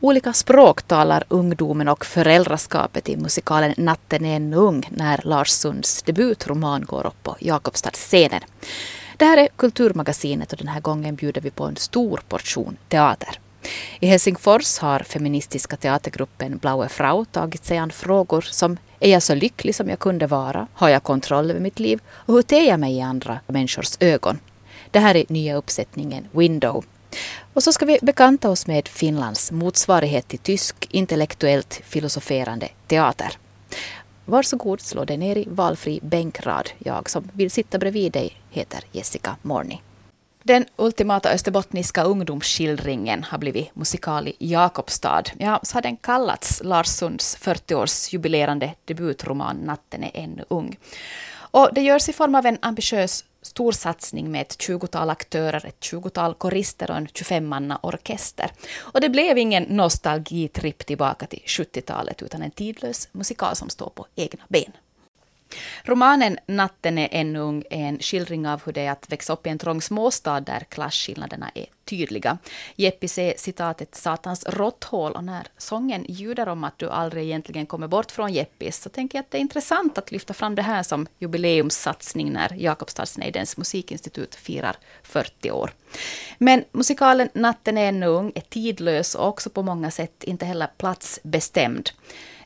Olika språk talar ungdomen och föräldraskapet i musikalen Natten är en ung när Lars Sunds debutroman går upp på Jakobstadsscenen. Det här är Kulturmagasinet och den här gången bjuder vi på en stor portion teater. I Helsingfors har feministiska teatergruppen Blaue Frau tagit sig an frågor som är jag så lycklig som jag kunde vara? Har jag kontroll över mitt liv? Och hur ter jag mig i andra människors ögon? Det här är nya uppsättningen Window. Och så ska vi bekanta oss med Finlands motsvarighet till tysk intellektuellt filosoferande teater. Varsågod, slå dig ner i valfri bänkrad. Jag som vill sitta bredvid dig heter Jessica Morni. Den ultimata österbottniska ungdomsskildringen har blivit musikal i Jakobstad. Ja, så har den kallats Lars Sunds 40-årsjubilerande debutroman Natten är ännu ung. Och det görs i form av en ambitiös stor satsning med ett tjugotal aktörer, ett tjugotal korister och en 25-manna orkester. Och det blev ingen nostalgitripp tillbaka till 70-talet utan en tidlös musikal som står på egna ben. Romanen Natten är ännu ung är en skildring av hur det är att växa upp i en trång småstad där klasskillnaderna är tydliga. Jeppis ser citatet satans råtthål och när sången ljuder om att du aldrig egentligen kommer bort från Jeppis så tänker jag att det är intressant att lyfta fram det här som jubileumssatsning när Jakobstadsnejdens musikinstitut firar 40 år. Men musikalen Natten är ännu ung är tidlös och också på många sätt inte heller platsbestämd.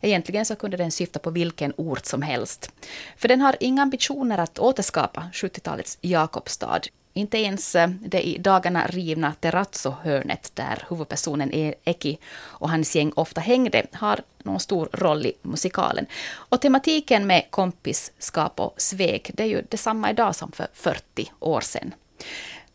Egentligen så kunde den syfta på vilken ort som helst. För den har inga ambitioner att återskapa 70-talets Jakobstad. Inte ens eh, det i dagarna rivna Terrazzo-hörnet där huvudpersonen e- Eki och hans gäng ofta hängde har någon stor roll i musikalen. Och tematiken med kompisskap och svek det är ju detsamma idag som för 40 år sedan.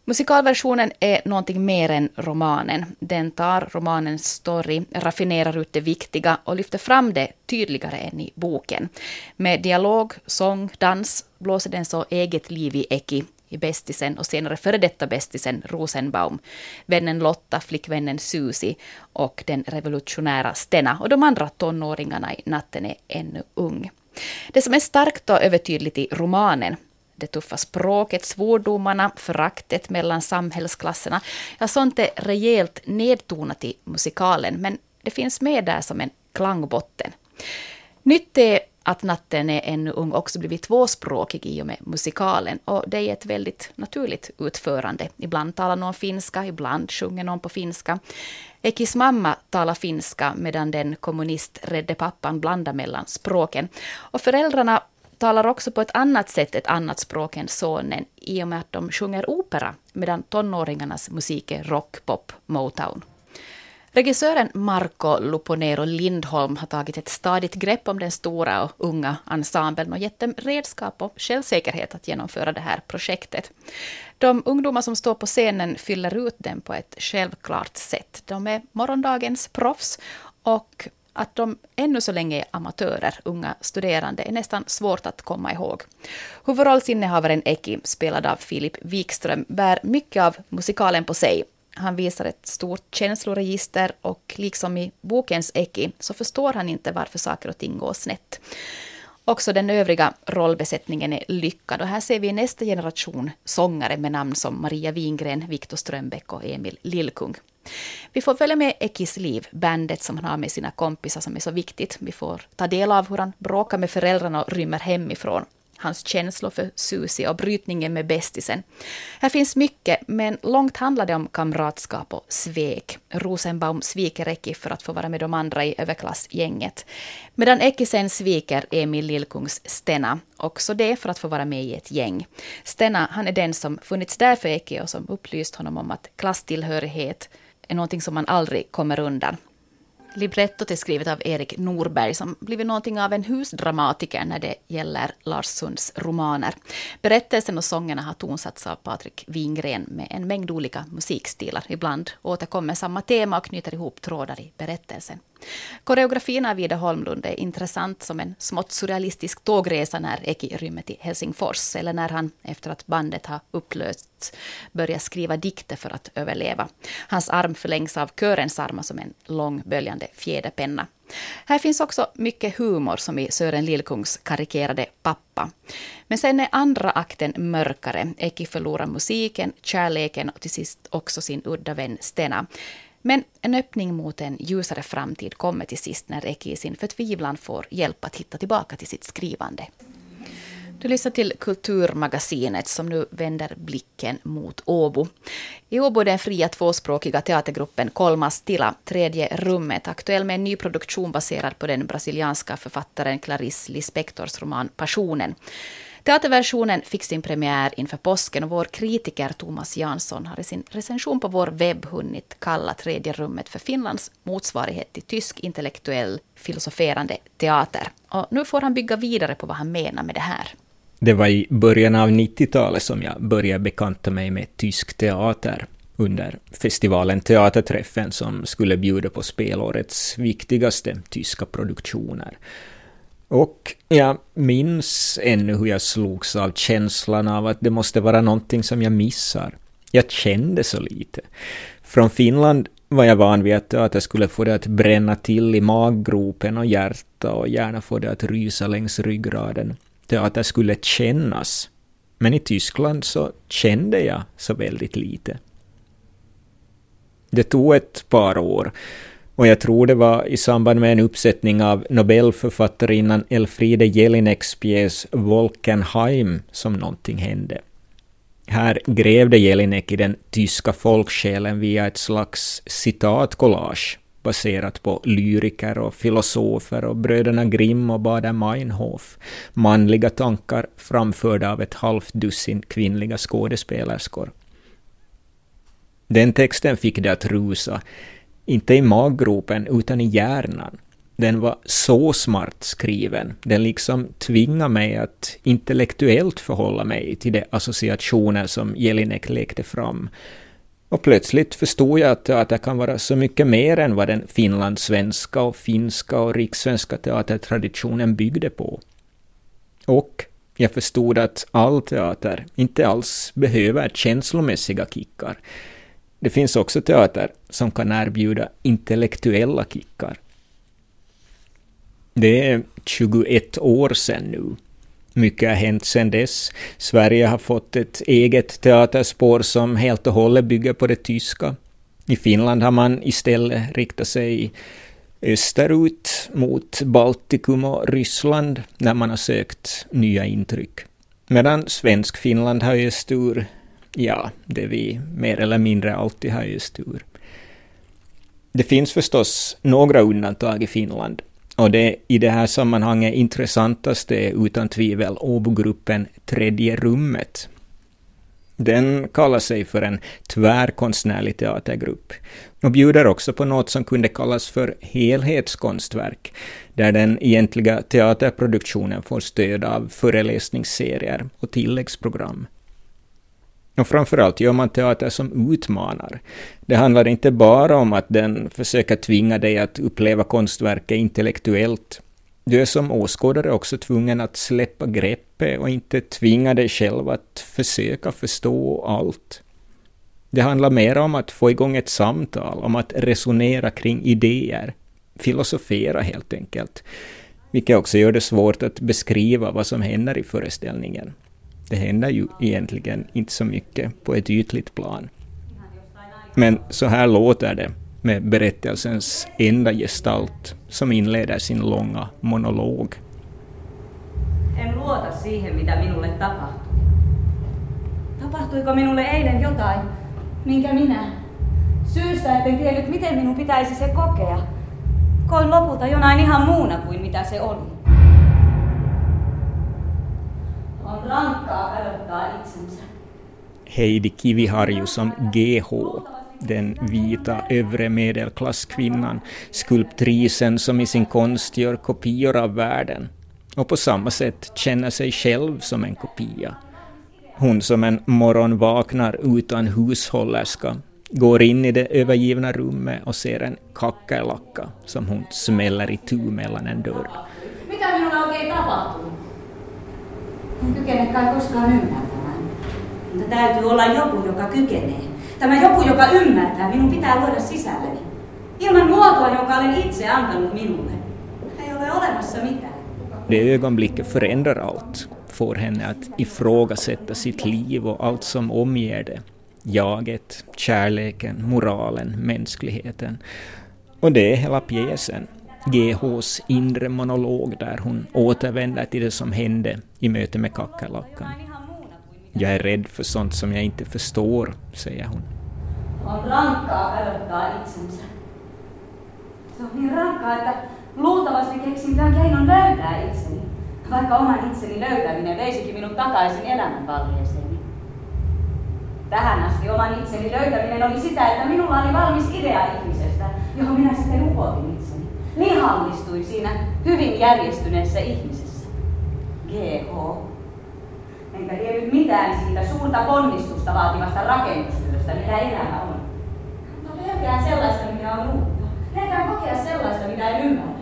Musikalversionen är någonting mer än romanen. Den tar romanens story, raffinerar ut det viktiga och lyfter fram det tydligare än i boken. Med dialog, sång, dans blåser den så eget liv i Eki, i bästisen och senare före detta bästisen Rosenbaum, vännen Lotta, flickvännen Susi och den revolutionära Stena och de andra tonåringarna i Natten är ännu ung. Det som är starkt och övertydligt i romanen det tuffa språket, svordomarna, föraktet mellan samhällsklasserna. Ja, sånt är rejält nedtonat i musikalen, men det finns med där som en klangbotten. Nytt är att Natten är ännu ung också blivit tvåspråkig i och med musikalen. Och det är ett väldigt naturligt utförande. Ibland talar någon finska, ibland sjunger någon på finska. Ekis mamma talar finska medan den kommunisträdde pappan blandar mellan språken. Och föräldrarna talar också på ett annat sätt ett annat språk än sonen i och med att de sjunger opera medan tonåringarnas musik är rock, pop, motown. Regissören Marco Luponero Lindholm har tagit ett stadigt grepp om den stora och unga ensemblen och gett dem redskap och självsäkerhet att genomföra det här projektet. De ungdomar som står på scenen fyller ut den på ett självklart sätt. De är morgondagens proffs och att de ännu så länge är amatörer, unga studerande, är nästan svårt att komma ihåg. Huvudrollsinnehavaren Eki, spelad av Filip Wikström, bär mycket av musikalen på sig. Han visar ett stort känsloregister och liksom i bokens Eki så förstår han inte varför saker och ting går snett. Också den övriga rollbesättningen är lyckad och här ser vi nästa generation sångare med namn som Maria Wingren, Viktor Strömbäck och Emil Lillkung. Vi får följa med Ekis liv, bandet som han har med sina kompisar som är så viktigt. Vi får ta del av hur han bråkar med föräldrarna och rymmer hemifrån. Hans känslor för Susie och brytningen med bästisen. Här finns mycket, men långt handlar det om kamratskap och svek. Rosenbaum sviker Eki för att få vara med de andra i överklassgänget. Medan Eki sen sviker Emil Lillkungs Stena, också det för att få vara med i ett gäng. Stena, han är den som funnits där för Eki och som upplyst honom om att klasstillhörighet är någonting som man aldrig kommer undan. Librettot är skrivet av Erik Norberg som blivit någonting av en husdramatiker när det gäller Lars Sunds romaner. Berättelsen och sångerna har tonsatts av Patrik Wingren med en mängd olika musikstilar. Ibland återkommer samma tema och knyter ihop trådar i berättelsen. Koreografin av Ida Holmlund är intressant som en smått surrealistisk tågresa när Eki rymmer till Helsingfors eller när han efter att bandet har upplösts börjar skriva dikter för att överleva. Hans arm förlängs av körens armar som en lång böljande fjäderpenna. Här finns också mycket humor som i Sören Lillkungs karikerade Pappa. Men sen är andra akten mörkare. Eki förlorar musiken, kärleken och till sist också sin udda vän Stena. Men en öppning mot en ljusare framtid kommer till sist när Eki i sin förtvivlan får hjälp att hitta tillbaka till sitt skrivande. Du lyssnar till Kulturmagasinet som nu vänder blicken mot Åbo. I Åbo är den fria tvåspråkiga teatergruppen Kolmas Tila, Tredje rummet, aktuell med en ny produktion baserad på den brasilianska författaren Clarice Lispectors roman Passionen. Teaterversionen fick sin premiär inför påsken och vår kritiker Thomas Jansson har i sin recension på vår webb hunnit kalla Tredje rummet för Finlands motsvarighet till tysk intellektuell filosoferande teater. Och nu får han bygga vidare på vad han menar med det här. Det var i början av 90-talet som jag började bekanta mig med tysk teater under festivalen Teaterträffen som skulle bjuda på spelårets viktigaste tyska produktioner. Och jag minns ännu hur jag slogs av känslan av att det måste vara någonting som jag missar. Jag kände så lite. Från Finland var jag van vid att teater skulle få det att bränna till i maggropen och hjärta och gärna få det att rysa längs ryggraden teater skulle kännas. Men i Tyskland så kände jag så väldigt lite. Det tog ett par år och jag tror det var i samband med en uppsättning av Nobelförfattarinnan Elfriede Jelineks pjäs Wolkenheim som någonting hände. Här grävde Jelinek i den tyska folksjälen via ett slags citatkollage baserat på lyriker och filosofer och bröderna Grimm och Bader Meinhof, manliga tankar framförda av ett halvt dussin kvinnliga skådespelerskor. Den texten fick det att rusa, inte i maggropen utan i hjärnan. Den var så smart skriven, den liksom tvingade mig att intellektuellt förhålla mig till de associationer som Jelinek lekte fram och plötsligt förstod jag att teater kan vara så mycket mer än vad den finlandssvenska och finska och rikssvenska teatertraditionen byggde på. Och jag förstod att all teater inte alls behöver känslomässiga kickar. Det finns också teater som kan erbjuda intellektuella kickar. Det är 21 år sedan nu mycket har hänt sedan dess. Sverige har fått ett eget teaterspår som helt och hållet bygger på det tyska. I Finland har man istället riktat sig österut mot Baltikum och Ryssland när man har sökt nya intryck. Medan svensk Finland har öst ur, ja, det vi mer eller mindre alltid har just ur. Det finns förstås några undantag i Finland. Och det i det här sammanhanget intressantaste är utan tvivel Åbogruppen Tredje rummet. Den kallar sig för en tvärkonstnärlig teatergrupp och bjuder också på något som kunde kallas för helhetskonstverk, där den egentliga teaterproduktionen får stöd av föreläsningsserier och tilläggsprogram. Och framförallt gör man teater som utmanar. Det handlar inte bara om att den försöker tvinga dig att uppleva konstverket intellektuellt. Du är som åskådare också tvungen att släppa greppet och inte tvinga dig själv att försöka förstå allt. Det handlar mer om att få igång ett samtal, om att resonera kring idéer. Filosofera helt enkelt. Vilket också gör det svårt att beskriva vad som händer i föreställningen det händer ju egentligen inte så mycket på ett ytligt plan. Men så här låter det med berättelsens enda gestalt som inleder sin långa monolog. En luota siihen, mitä minulle tapahtui. Tapahtuiko minulle eilen jotain, minkä minä, syystä etten tiennyt, miten minun pitäisi se kokea, koin lopulta jonain ihan muuna kuin mitä se oli. On rankkaa kadottaa itsensä. Heidi Kiviharju som GH, den vita övre medelklasskvinnan, skulptrisen som i sin konst gör kopior av världen och på samma sätt känner sig själv som en kopia. Hon som en morgon vaknar utan hushållerska, går in i det övergivna rummet och ser en kackerlacka som hon smäller i tu mellan en dörr. Mitä minulla oikein tapahtuu? En kykene kai koskaan ymmärtämään. Mutta täytyy olla joku, joka kykenee. Tämä joku, joka ymmärtää, minun pitää luoda sisälleni. Ilman muotoa, jonka olen itse antanut minulle. Ei ole olemassa mitään. Det ögonblicket förändrar allt, får henne att ifrågasätta sitt liv och allt som omger det. Jaget, kärleken, moralen, mänskligheten. Och det är hela pjäsen. GHs inre monolog där hon återvänder till det som hände i möte med kackerlackan. Jag är rädd för sånt som jag inte förstår, säger hon. On rankkaa kadottaa itsensä. Se on niin rankkaa, että luultavasti keksintään keinon löytää itseni. Vaikka oman itseni löytäminen veisikin minut takaisin elämän valheeseeni. Tähän asti oman itseni löytäminen oli sitä, että minulla oli valmis idea ihmisestä, johon minä sitten upotin itseni. Lihallistuin siinä hyvin järjestyneessä ihmisessä. GH. Enkä tiennyt mitään siitä suurta ponnistusta vaativasta rakennustyöstä, mitä elämä on. Mutta pelkään sellaista, mikä on uutta. Pelkään kokea sellaista, mitä en ymmärrä.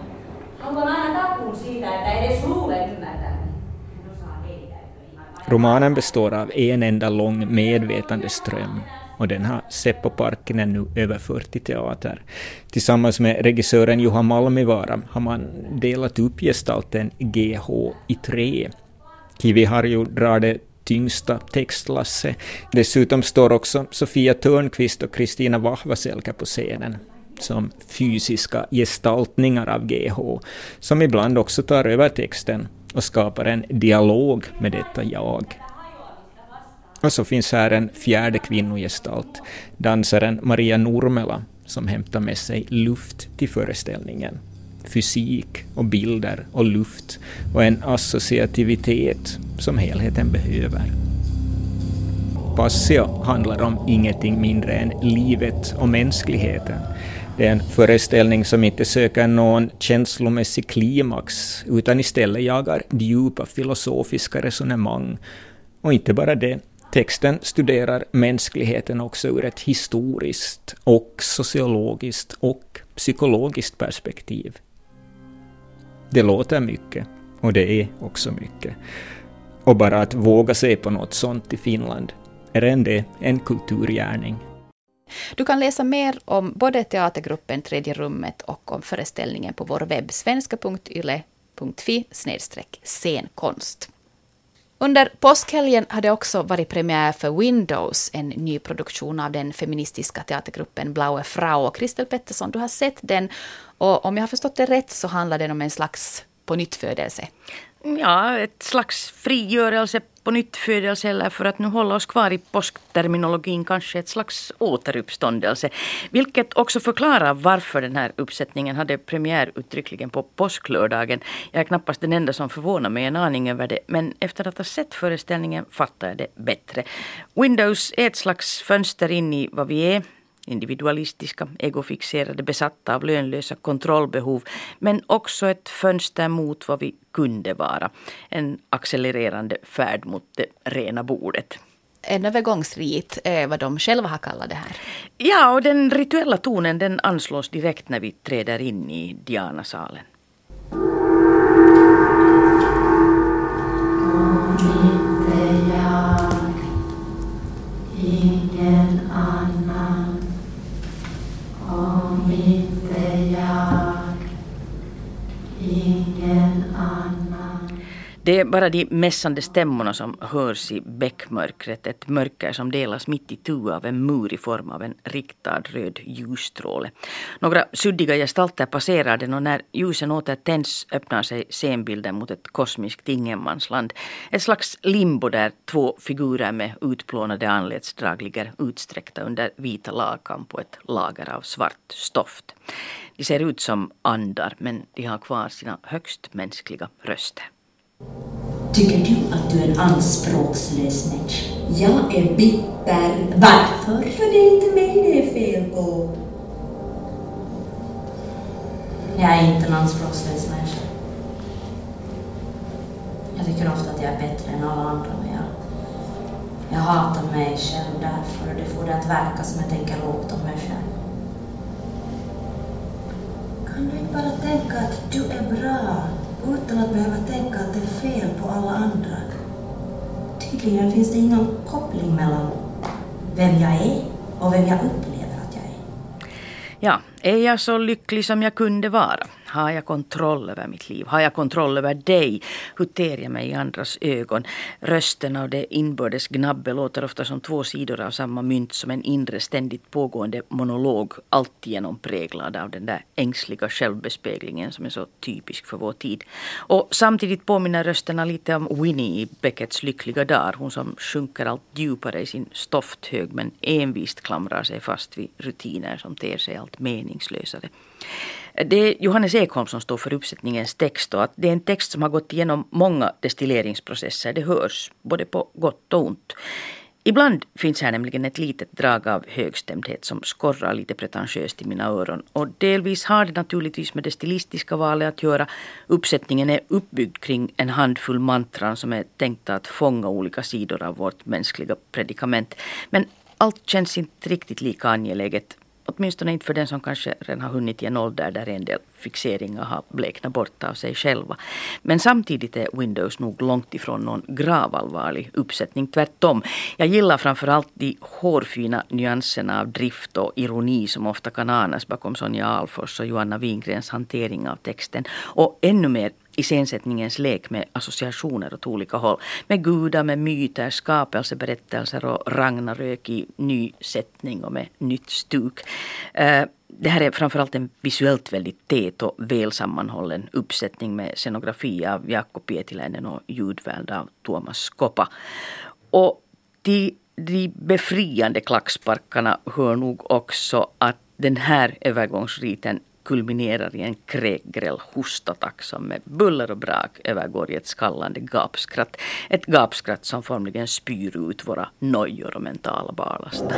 Haluan aina takuun siitä, että edes luulen vain- Romanen består av en enda lång medvetandeström och den har Seppo Parkkinen nu överfört till teater. Tillsammans med regissören Juha Malmivaara har man delat upp gestalten GH i tre. Kivi Harju drar det tyngsta textlasset. Dessutom står också Sofia Törnqvist och Kristina Vahvaselkä på scenen som fysiska gestaltningar av GH, som ibland också tar över texten och skapar en dialog med detta jag. Och så finns här en fjärde kvinnogestalt, dansaren Maria Nurmela, som hämtar med sig luft till föreställningen. Fysik och bilder och luft och en associativitet som helheten behöver. Passio handlar om ingenting mindre än livet och mänskligheten. Det är en föreställning som inte söker någon känslomässig klimax, utan istället jagar djupa filosofiska resonemang. Och inte bara det, texten studerar mänskligheten också ur ett historiskt och sociologiskt och psykologiskt perspektiv. Det låter mycket, och det är också mycket. Och bara att våga se på något sånt i Finland är än det en kulturgärning. Du kan läsa mer om både teatergruppen Tredje rummet och om föreställningen på vår webb svenska.yle.fi scenkonst. Under påskhelgen har det också varit premiär för Windows, en ny produktion av den feministiska teatergruppen Blaue Frau. Kristel Pettersson, du har sett den och om jag har förstått det rätt så handlar den om en slags pånyttfödelse. Ja, ett slags frigörelse på nytt födelse eller för att nu hålla oss kvar i påskterminologin kanske ett slags återuppståndelse. Vilket också förklarar varför den här uppsättningen hade premiär uttryckligen på påsklördagen. Jag är knappast den enda som förvånar mig en aning över det men efter att ha sett föreställningen fattar jag det bättre. Windows är ett slags fönster in i vad vi är individualistiska, egofixerade, besatta av lönlösa kontrollbehov, men också ett fönster mot vad vi kunde vara. En accelererande färd mot det rena bordet. En övergångsrit är vad de själva har kallat det här. Ja, och den rituella tonen den anslås direkt när vi träder in i Diana-salen. Ingen annan. Det är bara de mässande stämmorna som hörs i bäckmörkret. Ett mörker som delas mitt i tu av en mur i form av en riktad röd ljusstråle. Några suddiga gestalter passerar den och när ljusen åter tänds öppnar sig scenbilden mot ett kosmiskt ingenmansland. Ett slags limbo där två figurer med utplånade anletsdrag ligger utsträckta under vita lakan på ett lager av svart stoft. De ser ut som andar men de har kvar sina högst mänskliga röster. Tycker du att du är en anspråkslös människa? Jag är bitter. Varför? För det är inte mig det är fel på. Jag är inte en anspråkslös människa. Jag tycker ofta att jag är bättre än alla andra, men jag, jag hatar mig själv därför och det får det att verka som jag tänker lågt om mig själv. Kan du inte bara tänka att du är bra utan att behöva tänka att det är fel på alla andra? Tydligen finns det ingen koppling mellan vem jag är och vem jag upplever att jag är. Ja, är jag så lycklig som jag kunde vara? Har jag kontroll över mitt liv? Har jag kontroll över dig? Hur ter jag mig i andras ögon? Rösten och det inbördes gnabbet låter ofta som två sidor av samma mynt som en inre ständigt pågående monolog alltigenom präglad av den där ängsliga självbespeglingen som är så typisk för vår tid. Och samtidigt påminner rösterna lite om Winnie i Beckets lyckliga dagar. Hon som sjunker allt djupare i sin stofthög men envist klamrar sig fast vid rutiner som ter sig allt meningslösare. Det är Johannes Ekholm som står för uppsättningens text och att det är en text som har gått igenom många destilleringsprocesser. Det hörs både på gott och ont. Ibland finns här nämligen ett litet drag av högstämdhet som skorrar lite pretentiöst i mina öron. Och delvis har det naturligtvis med det stilistiska valet att göra. Uppsättningen är uppbyggd kring en handfull mantran som är tänkta att fånga olika sidor av vårt mänskliga predikament. Men allt känns inte riktigt lika angeläget Åtminstone inte för den som kanske redan har hunnit i en ålder där en del fixeringar har bleknat bort av sig själva. Men samtidigt är Windows nog långt ifrån någon gravallvarlig uppsättning. Tvärtom. Jag gillar framförallt de hårfina nyanserna av drift och ironi som ofta kan anas bakom Sonja Alfors och Joanna Wingrens hantering av texten. Och ännu mer iscensättningens lek med associationer åt olika håll. Med gudar, med myter, skapelseberättelser och Ragnarök i ny sättning och med nytt stuk. Eh, det här är framförallt en visuellt väldigt tät och väl sammanhållen uppsättning med scenografi av Jaakko Pietiläinen och ljudvärld av Tuomas Kopa. Och till de befriande klacksparkarna hör nog också att den här övergångsriten kulminerar i en kräkgräll hostattack som med buller och brak övergår i ett skallande gapskratt. Ett gapskratt som formligen spyr ut våra nojor och mentala barlaster.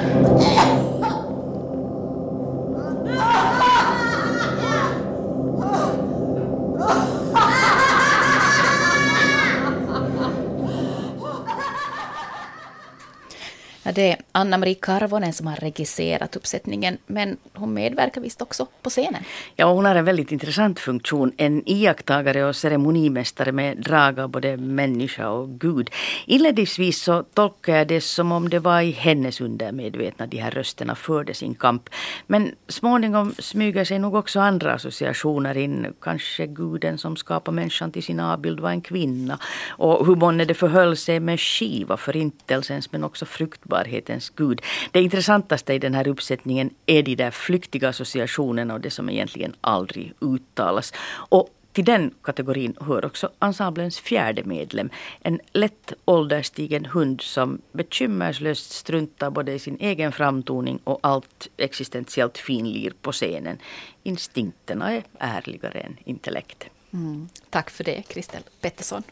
Det är Anna-Marie Karvonen som har regisserat uppsättningen, men hon medverkar visst också på scenen. Ja, hon har en väldigt intressant funktion. En iakttagare och ceremonimästare med drag av både människa och Gud. Inledningsvis så tolkar jag det som om det var i hennes undermedvetna de här rösterna förde sin kamp. Men småningom smyger sig nog också andra associationer in. Kanske guden som skapar människan till sin avbild var en kvinna. Och hur månne det förhöll sig med Shiva, förintelsens men också fruktbar fruktbarhetens gud. Det intressantaste i den här uppsättningen är de där flyktiga associationerna och det som egentligen aldrig uttalas. Och till den kategorin hör också ensemblens fjärde medlem. En lätt ålderstigen hund som bekymmerslöst struntar både i sin egen framtoning och allt existentiellt finlir på scenen. Instinkterna är ärligare än intellekt. Mm. Tack för det, Kristel Pettersson.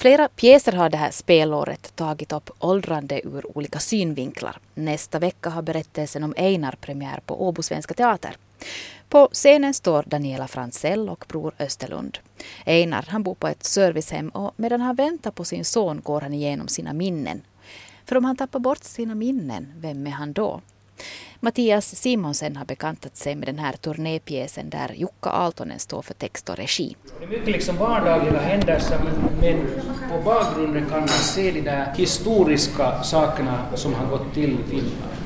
Flera pjäser har det här spelåret tagit upp åldrande ur olika synvinklar. Nästa vecka har berättelsen om Einar premiär på Åbo Svenska Teater. På scenen står Daniela Fransell och Bror Österlund. Einar han bor på ett servicehem och medan han väntar på sin son går han igenom sina minnen. För om han tappar bort sina minnen, vem är han då? Mattias Simonsen har bekantat sig med den här turnépjäsen där Jukka Aaltonen står för text och regi. Det är mycket liksom vardagliga händelser men på bakgrunden kan man se de där historiska sakerna som har gått till i Finland.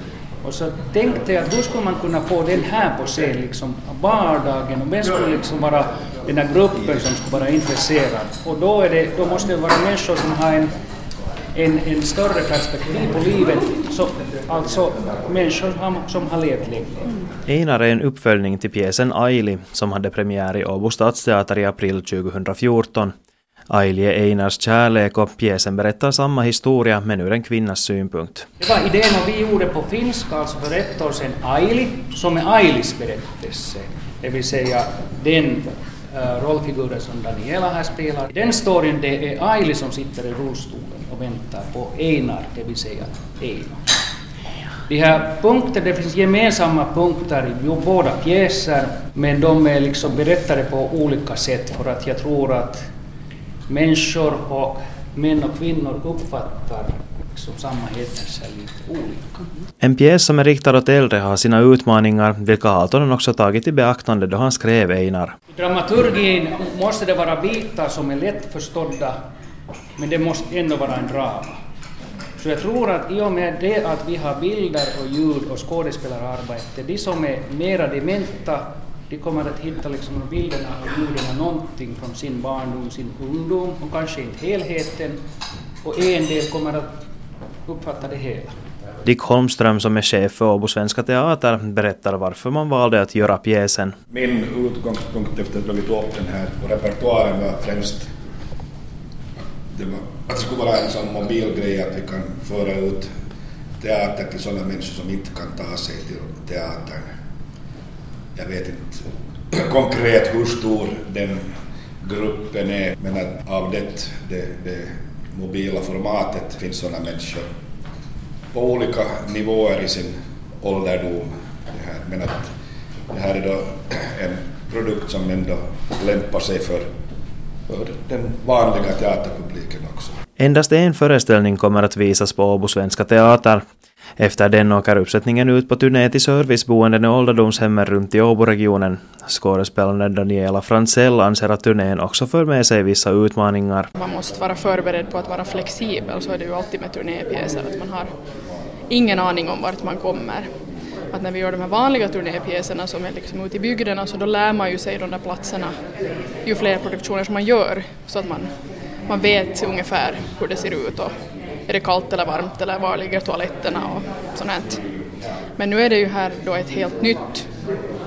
Och så tänkte jag att då skulle man kunna få den här på scen, liksom vardagen, och vem skulle liksom vara den här gruppen som skulle vara intresserad. Och då, är det, då måste det vara människor som har en en, en större perspektiv på livet, så, alltså människor som har levt länge. Einar är en uppföljning till pjäsen Aili som hade premiär i Åbo stadsteater i april 2014. Aili är Einars kärlek och pjäsen berättar samma historia men ur en kvinnas synpunkt. Det var idén och vi gjorde på finska, alltså för ett år sedan, Aili, som är Ailis berättelse. Det vill säga den Eh, rollfigurer rollfiguren som Daniela här spelar. I den storyn det är Aili som sitter i rullstolen och väntar på Einar, det vill säga Einar. De här punkterna, det finns gemensamma punkter i båda pjäser, men de är liksom berättade på olika sätt för att jag tror att människor och män och kvinnor uppfattar liksom samma händelser lite olika. En pjäs som är riktad åt äldre har sina utmaningar, vilka Aaltonen också tagit i beaktande då han skrev Einar. I dramaturgin måste det vara bitar som är lättförstådda men det måste ändå vara en drama. Så jag tror att i och med det att vi har bilder och ljud och skådespelararbete, de som är mera dementa, de kommer att hitta liksom bilderna och ljuden någonting från sin barndom, sin ungdom och kanske inte helheten. Och en del kommer att uppfatta det hela. Dick Holmström som är chef för Åbo Svenska Teater berättar varför man valde att göra pjäsen. Min utgångspunkt efter att ha dragit upp den här repertoaren var främst det var, att det skulle vara en sån mobil grej att vi kan föra ut teater till sådana människor som inte kan ta sig till teatern. Jag vet inte konkret hur stor den gruppen är, men att av det, det, det mobila formatet finns sådana människor på olika nivåer i sin ålderdom. Det här. Men att det här är då en produkt som ändå lämpar sig för, för den vanliga teaterpubliken också. Endast en föreställning kommer att visas på Åbo Svenska Teater. Efter den åker uppsättningen ut på turné till serviceboenden och ålderdomshemmen runt i Åboregionen. Skådespelaren Daniela Franzell anser att turnén också för med sig vissa utmaningar. Man måste vara förberedd på att vara flexibel, så är det ju alltid med turnépjäser, att man har ingen aning om vart man kommer. Att när vi gör de här vanliga turnépjäserna som är liksom ute i bygderna så då lär man ju sig de där platserna ju fler produktioner som man gör så att man, man vet ungefär hur det ser ut och är det kallt eller varmt eller var ligger toaletterna och sånt. Men nu är det ju här då ett helt nytt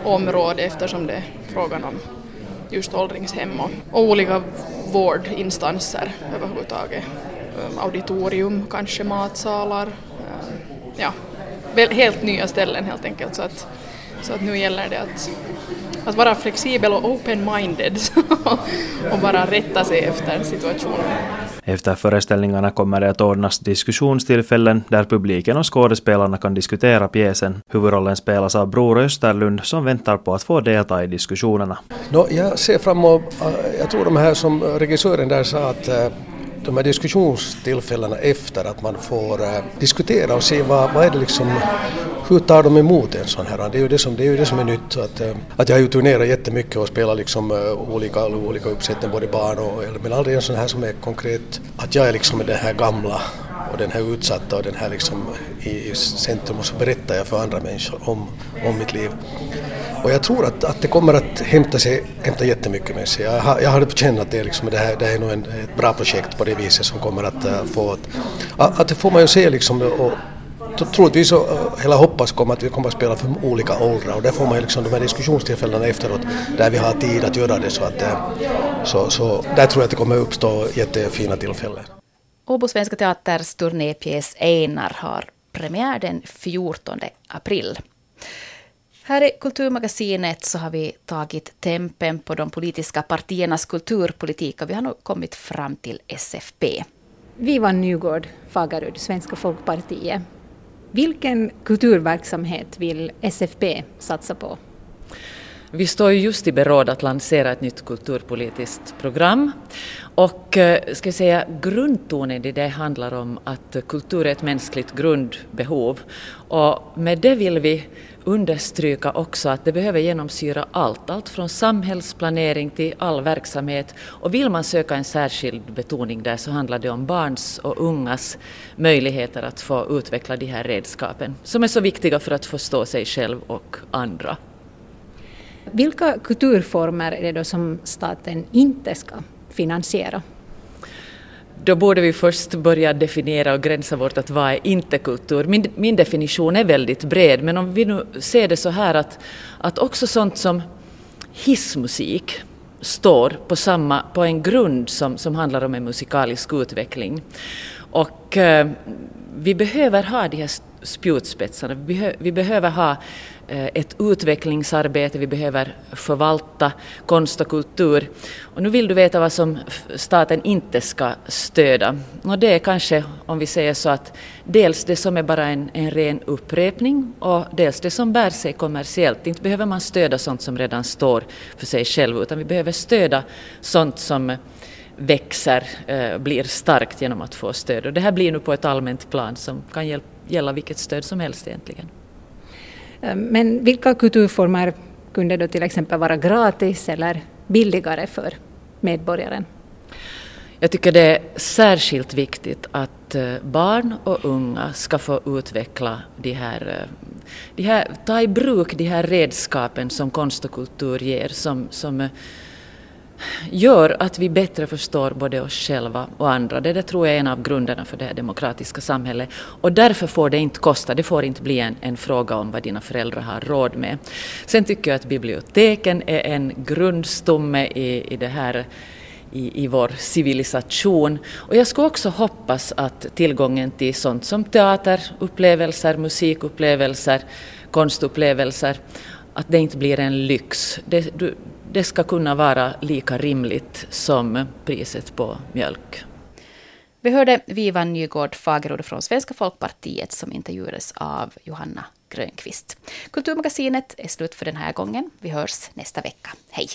område eftersom det är frågan om just åldringshem och, och olika vårdinstanser överhuvudtaget. Ehm, auditorium, kanske matsalar, ehm, ja, helt nya ställen helt enkelt. Så att, så att nu gäller det att, att vara flexibel och open-minded och bara rätta sig efter situationen. Efter föreställningarna kommer det att ordnas diskussionstillfällen där publiken och skådespelarna kan diskutera pjäsen. Huvudrollen spelas av Bror Österlund som väntar på att få delta i diskussionerna. No, jag ser fram emot, jag tror de här som regissören där sa att de här diskussionstillfällena efter att man får eh, diskutera och se vad, vad är det liksom, hur tar de emot en sån här? Det är ju det som, det är, ju det som är nytt. Att, eh, att jag har ju turnerat jättemycket och spelat liksom, eh, olika, olika uppsättningar, både barn och äldre, men aldrig en sån här som är konkret, att jag är liksom den här gamla och den här utsatta och den här liksom i, i centrum och så berättar jag för andra människor om, om mitt liv. Och jag tror att, att det kommer att hämta, sig, hämta jättemycket med sig. Jag, har, jag har på känn att det, är liksom, det, här, det här är nog en, ett bra projekt på det viset som kommer att uh, få... Att, att det får man ju se liksom och, troligtvis så, eh, eller hoppas kommer att vi kommer att spela för olika åldrar och där får man ju liksom de här diskussionstillfällena efteråt där vi har tid att göra det så att uh, så, så där tror jag att det kommer uppstå jättefina tillfällen. Åbo Svenska Teaters turnépjäs Einar har premiär den 14 april. Här i Kulturmagasinet så har vi tagit tempen på de politiska partiernas kulturpolitik och vi har nu kommit fram till SFP. Vivan Nygård Fagerud, Svenska Folkpartiet. Vilken kulturverksamhet vill SFP satsa på? Vi står just i beråd att lansera ett nytt kulturpolitiskt program. Och eh, ska jag säga, grundtonen i det handlar om att kultur är ett mänskligt grundbehov. Och med det vill vi understryka också att det behöver genomsyra allt, allt från samhällsplanering till all verksamhet. Och vill man söka en särskild betoning där så handlar det om barns och ungas möjligheter att få utveckla de här redskapen som är så viktiga för att förstå sig själv och andra. Vilka kulturformer är det då som staten inte ska finansiera? Då borde vi först börja definiera och gränsa bort att vad är inte kultur. Min, min definition är väldigt bred, men om vi nu ser det så här att, att också sånt som hissmusik står på, samma, på en grund som, som handlar om en musikalisk utveckling. Och eh, vi behöver ha de här spjutspetsarna. Vi, vi behöver ha eh, ett utvecklingsarbete, vi behöver förvalta konst och kultur. Och nu vill du veta vad som staten inte ska stödja. Och det är kanske, om vi säger så, att dels det som är bara en, en ren upprepning och dels det som bär sig kommersiellt. Inte behöver man stödja sånt som redan står för sig själv, utan vi behöver stödja sånt som eh, växer, eh, blir starkt genom att få stöd. Och det här blir nu på ett allmänt plan som kan hjälpa gälla vilket stöd som helst egentligen. Eh, men vilka kulturformer kunde då till exempel vara gratis eller billigare för medborgaren? Jag tycker det är särskilt viktigt att eh, barn och unga ska få utveckla de här, eh, de här ta i bruk de här redskapen som konst och kultur ger som, som eh, gör att vi bättre förstår både oss själva och andra. Det, det tror jag är en av grunderna för det här demokratiska samhället. Och därför får det inte kosta, det får inte bli en, en fråga om vad dina föräldrar har råd med. Sen tycker jag att biblioteken är en grundstomme i, i det här i, i vår civilisation. Och jag skulle också hoppas att tillgången till sånt som teaterupplevelser, musikupplevelser, konstupplevelser, att det inte blir en lyx. Det, det ska kunna vara lika rimligt som priset på mjölk. Vi hörde Viva Nygård Fagerud från Svenska folkpartiet som intervjuades av Johanna Grönqvist. Kulturmagasinet är slut för den här gången. Vi hörs nästa vecka. Hej!